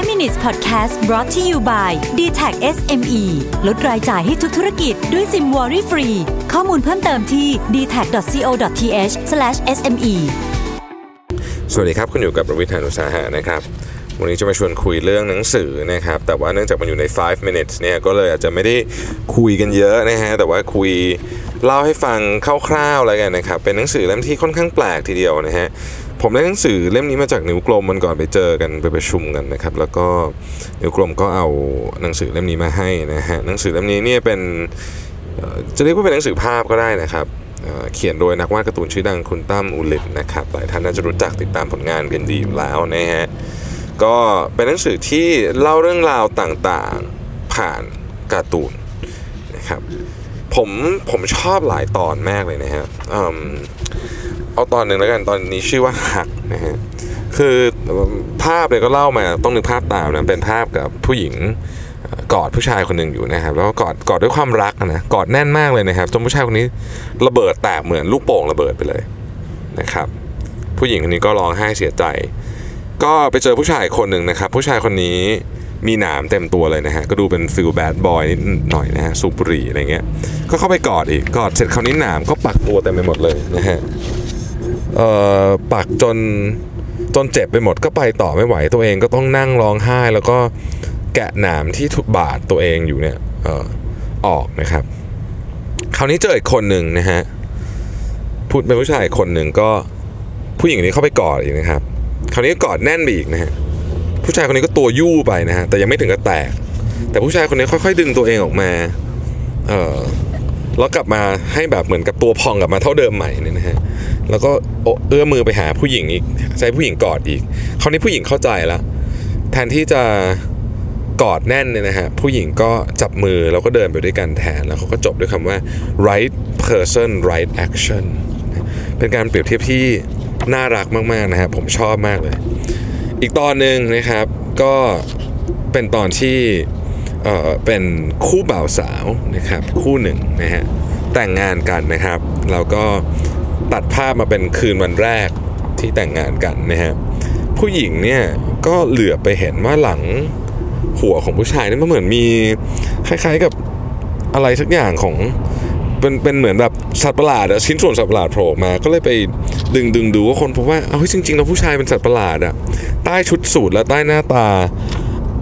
5 minutes podcast brought to you by d t a c SME ลดรายจ่ายให้ทุกธุรกิจด้วยซิมวอรี่ฟรี ข้อมูลเพิ่มเติมที่ d t a c c o t h s m e สวัสดีครับ คุณอยู่กับประวิทยานุสาหะนะครับ วันนี้จะมาชวนคุยเรื่องหนังสือนะครับ แต่ว่าเนื่องจากมันอยู่ใน 5 minutes เนี่ย ก็เลยอาจจะไม่ได้คุยกันเยอะนะฮะ แต่ว่าคุยเล่าให้ฟังคร่าวๆอะไรกันนะครับ เป็นหนังสือเล่มที่ค่อนข้างแปลกทีเดียวนะฮะ ผมได้หนังสือเล่มนี้มาจากนิ้วกลมมันก่อนไปเจอกันไปประชุมกันนะครับ แล้วก็นิ้วกลมก็เอาหนังสือเล่มนี้มาให้นะฮะหนังสือเล่มนี้เนี่ยเป็นจะเรียกว่าเป็นหนังสือภาพก็ได้นะครับเเขียนโดยนักวาดการ์ตูนชื่อดังคุณตั้มอุลิตนะครับหลายท่านน่าจะรู้จักติดตามผลงานกันดีอยู่แล้วนะฮะก็เป็นหนังสือที่เล่าเรื่องราวต่างๆผ่านการ์ตูนนะครับผมผมชอบหลายตอนมากเลยนะฮะ เอาตอนหนึ่งแล้วกันตอนนี้ชื่อว่าหักนะฮะคือภาพเนี่ยก็เล่ามาต้องนึกภาพตามนะเป็นภาพกับผู้หญิงกอดผู้ชายคนหนึ่งอยู่นะครับ แล้วก็กอดกอดด้วยความรักนะกอดแน่นมากเลยนะครับจนผู้ชายคนนี้ระเบิดแตกเหมือนลูกโป่งระเบิดไปเลยนะครับ ผู้หญิงคนนี้ก็ร้องไห้เสียใจ ก็ไปเจอผู้ชายคนหนึ่งนะครับ ผู้ชายคนนี้มีหนามเต็มตัวเลยนะฮะก็ดูเป็นฟิลแบดบอยนิดหน่อยนะฮะสูบบุหรี่อะไรเงี้ยก็เข้าไปกอดอีกกอดเสร็จคราวนี้หนามก็ปักตัวเต็มไปหมดเลยนะฮะ ปักจนจนเจ็บไปหมดก็ไปต่อไม่ไหว ตัวเองก็ต้องนั่งร้องไห้ แล้วก็แกะหนามที่บาดตัวเองอยู่เนี่ยออออกนะครับ คราวนี้เจออีกคนหนึ่งนะฮะพูดเป็นผู้ชายคนหนึ่งก็ผู้หญิงคนนี้เข้าไปกอดอีกนะครับ คราวนี้ก็กอดแน่นไปอีกนะฮะผู้ชายคนนี้ก็ตัวยู่ไปนะฮะแต่ยังไม่ถึงกับแตก แต่ผู้ชายคนนี้ค่อย ๆ ดึงตัวเองออกมาเออแล้วกลับมาให้แบบเหมือนกับตัวพองกลับมาเท่าเดิมใหม่เนี่ยนะฮะ แล้วก็เอื้อมมือไปหาผู้หญิงอีกใช้ผู้หญิงกอดอีกคราวนี้ผู้หญิงเข้าใจแล้วแทนที่จะกอดแน่นเนี่ยนะฮะผู้หญิงก็จับมือแล้วก็เดินไปด้วยกันแทนแล้วเขาก็จบด้วยคำว่า right person right action เป็นการเปรียบเทียบที่น่ารักมากๆนะฮะผมชอบมากเลย อีกตอนหนึ่งนะครับก็เป็นตอนที่เอ่อเป็นคู่บ่าวสาวนะครับคู่หนึ่งนะฮะแต่งงานกันนะครับแล้วก็ ตัดภาพมาเป็นคืนวันแรกที่แต่งงานกันนะฮะผู้หญิงเนี่ยก็เหลือไปเห็นว่าหลังหัวของผู้ชายนี่มันเหมือนมีคล้ายๆกับอะไรสักอย่างของเป็นเป็นเหมือนแบบสัตว์ประหลาดอะชิ้นส่วนสัตว์ประหลาดโผล่มา ก็เลยไปดึงดึงดูว่าคนพบว่าเฮ้ยจริงๆแล้วผู้ชายเป็นสัตว์ประหลาดอะใต้ชุดสูทและใต้หน้าตา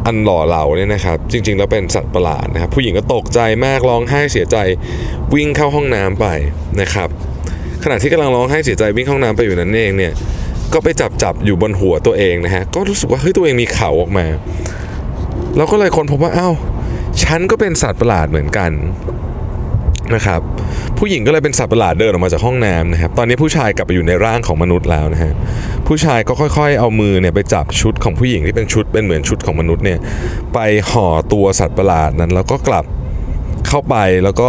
อันหล่อเหลาเนี่ยนะครับ จริง ๆ แล้วเป็นสัตว์ประหลาดนะครับ ผู้หญิงก็ตกใจมากร้องไห้เสียใจวิ่งเข้าห้องน้ำไปนะครับ ณะที่กำลังร้องไห้เสียใจวิ่งเข้าห้องน้ำไปอยู่นั้นเองเนี่ยก็ไปจับจับอยู่บนหัวตัวเองนะฮะก็รู้สึกว่าเฮ้ยตัวเองมีเขาออกมาเราก็เลยค้นพบว่าเอ้าฉันก็เป็นสัตว์ประหลาดเหมือนกันนะครับผู้หญิงก็เลยเป็นสัตว์ประหลาดเดินออกมาจากห้องน้ำนะครับตอนนี้ผู้ชายกลับไปอยู่ในร่างของมนุษย์แล้วนะฮะผู้ชายก็ค่อยๆ เอามือเนี่ยไปจับชุดของผู้หญิงที่เป็นชุดเป็นเหมือนชุดของมนุษย์เนี่ยไปห่อตัวสัตว์ประหลาดนั้น แล้วก็กลับเข้าไปแล้วก็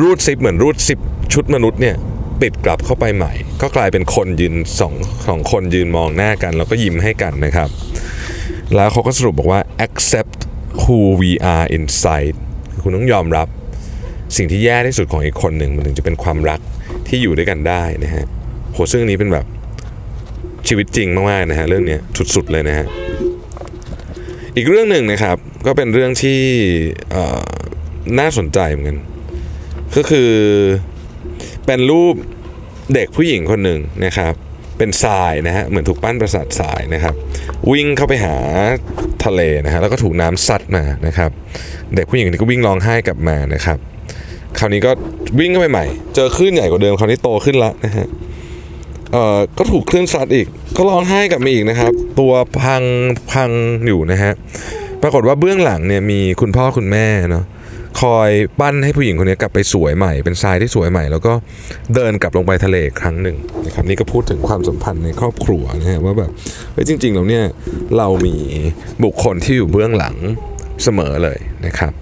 รูดซิปเหมือนรูดซิปชุดมนุษย์เนี่ย ปิดกลับเข้าไปใหม่ ก็กลายเป็นคนยืนสองสองคนยืนมองหน้ากัน แล้วก็ยิ้มให้กันนะครับ แล้วเขาก็สรุปบอกว่า accept who we are inside คือคุณต้องยอมรับสิ่งที่แย่ที่สุดของอีกคนหนึ่งมันถึงจะเป็นความรักที่อยู่ด้วยกันได้นะฮะโหซึ่งอันนี้เป็นแบบชีวิตจริงมากๆนะฮะเรื่องนี้สุดๆเลยนะฮะอีกเรื่องหนึ่งนะครับก็เป็นเรื่องที่น่าสนใจเหมือนกันก็คือ เป็นรูปเด็กผู้หญิงคนหนึ่งนะครับ เป็นทรายนะฮะเหมือนถูกปั้นประสาททรายนะครับ วิ่งเข้าไปหาทะเลนะฮะแล้วก็ถูกน้ำซัดมานะครับ เด็กผู้หญิงคนนี้ก็วิ่งร้องไห้กลับมานะครับ คราวนี้ก็วิ่งเข้าไปใหม่ เจอคลื่นใหญ่กว่าเดิมคราวนี้โตขึ้นละนะฮะเอ่อก็ถูกคลื่นซัดอีก ก็ร้องไห้กลับมาอีกนะครับ ตัวพังพังอยู่นะฮะปรากฏว่าเบื้องหลังเนี่ยมีคุณพ่อคุณแม่เนาะ คอยปั้นให้ผู้หญิงคนนี้กลับไปสวยใหม่ เป็นทรายที่สวยใหม่ แล้วก็เดินกลับลงไปทะเลครั้งหนึ่งนะครับนี่ก็พูดถึงความสัมพันธ์ในครอบครัวนะฮะว่าแบบเฮ้ยจริงๆแล้วเนี่ยเรามีบุคคลที่อยู่เบื้องหลังเสมอเลยนะครับ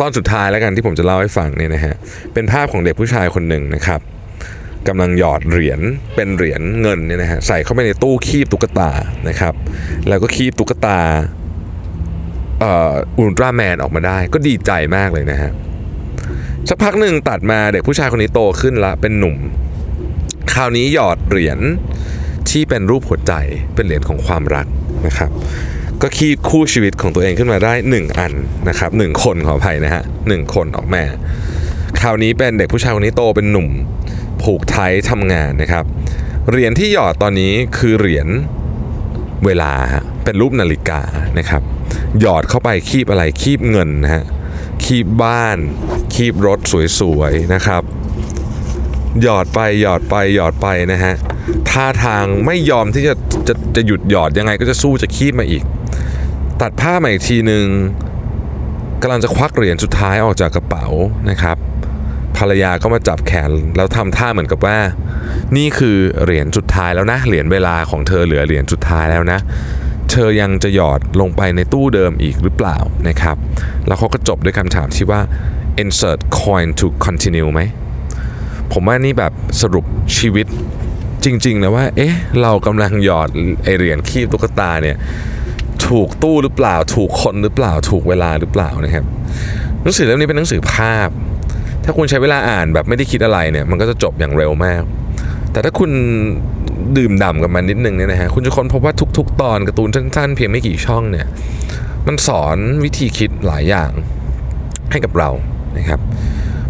ตอนสุดท้ายแล้วกันที่ผมจะเล่าให้ฟังเนี่ยนะฮะเป็นภาพของเด็กผู้ชายคนหนึ่งนะครับกำลังหยอดเหรียญเป็นเหรียญเงินเนี่ยนะฮะใส่เข้าไปในตู้คีบตุ๊กตานะครับ แล้วก็คีบตุ๊กตา อุลตร้าแมนออกมาได้ ก็ดีใจมากเลยนะฮะสักพักหนึ่งตัดมาเด็กผู้ชายคนนี้โตขึ้นละเป็นหนุ่ม คราวนี้หยอดเหรียญที่เป็นรูปหัวใจเป็นเหรียญของความรักนะครับ ก็คีบคู่ชีวิตของตัวเองขึ้นมาได้ 1 อันนะครับหนึ่งคนขออภัยนะฮะหนึ่งคนออกมา คราวนี้เป็นเด็กผู้ชายคนนี้โตเป็นหนุ่ม ผูกไทยทำงานนะครับเหรียญที่หยอดตอนนี้คือเหรียญเวลาเป็นรูปนาฬิกานะครับ หยอดเข้าไปคีบอะไรคีบเงินนะฮะคีบบ้าน คีบรถสวยๆนะครับ หยอดไปหยอดไปหยอดไปนะฮะท่าทางไม่ยอมที่จะจะจะหยุดหยอดยังไงก็จะสู้จะคีบมาอีก ตัดผ้าใหมาอีกทีหนึ่งกำลังจะควักเหรียญสุดท้ายออกจากกระเป๋านะครับ ภรรยาก็มาจับแขนแล้วทำท่าเหมือนกับว่า นี่คือเหรียญสุดท้ายแล้วนะเหรียญเวลาของเธอเหลือเหรียญสุดท้ายแล้วนะ เธอยังจะหยอดลงไปในตู้เดิมอีกหรือเปล่านะครับ แล้วเขาก็จบด้วยคำถามที่ว่า insert coin to continue ไหม ผมว่านี่แบบสรุปชีวิตจริงๆนะว่า เอ๊ะ เรากำลังหยอดไอเหรียญคีบตุ๊กตาเนี่ย ถูกตู้หรือเปล่า ถูกคนหรือเปล่า ถูกเวลาหรือเปล่านะครับ หนังสือเล่มนี้เป็นหนังสือภาพ ถ้าคุณใช้เวลาอ่านแบบไม่ได้คิดอะไรเนี่ย มันก็จะจบอย่างเร็วมาก แต่ถ้าคุณ ดื่มด่ำกับมันนิดนึงเนี่ยนะฮะคุณจะค้นพบว่าทุก ๆ ตอนการ์ตูนสั้นๆ เพียงไม่กี่ช่องเนี่ยมันสอนวิธีคิดหลายอย่างให้กับเรานะครับ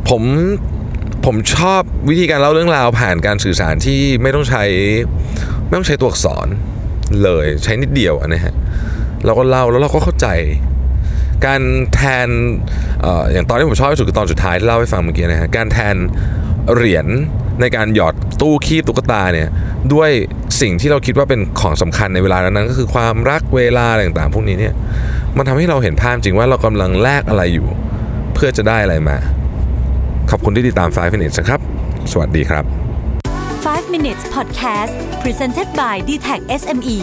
ผมผมชอบวิธีการเล่าเรื่องราวผ่านการสื่อสารที่ไม่ต้องใช้ไม่ต้องใช้ตัวอักษรเลยใช้นิดเดียวนะฮะเราก็เล่าแล้วเราก็เข้าใจ การแทนอออย่างตอนที่ผมชอบที่สุดคือตอนสุดท้ายที่เล่าให้ฟังเมื่อกี้นะฮะการแทน เหรียญในการหยอดตู้คีบตุ๊กตาเนี่ยด้วยสิ่งที่เราคิดว่าเป็นของสำคัญในเวลานั้นก็คือความรักเวลาอะไรต่างๆ พวกนี้เนี่ยมันทำให้เราเห็นภาพจริงว่าเรากำลังแลกอะไรอยู่ เพื่อจะได้อะไรมา ขอบคุณที่ติดตาม 5 minutes นะครับ สวัสดีครับ 5 minutes podcast presented by d t e c h SME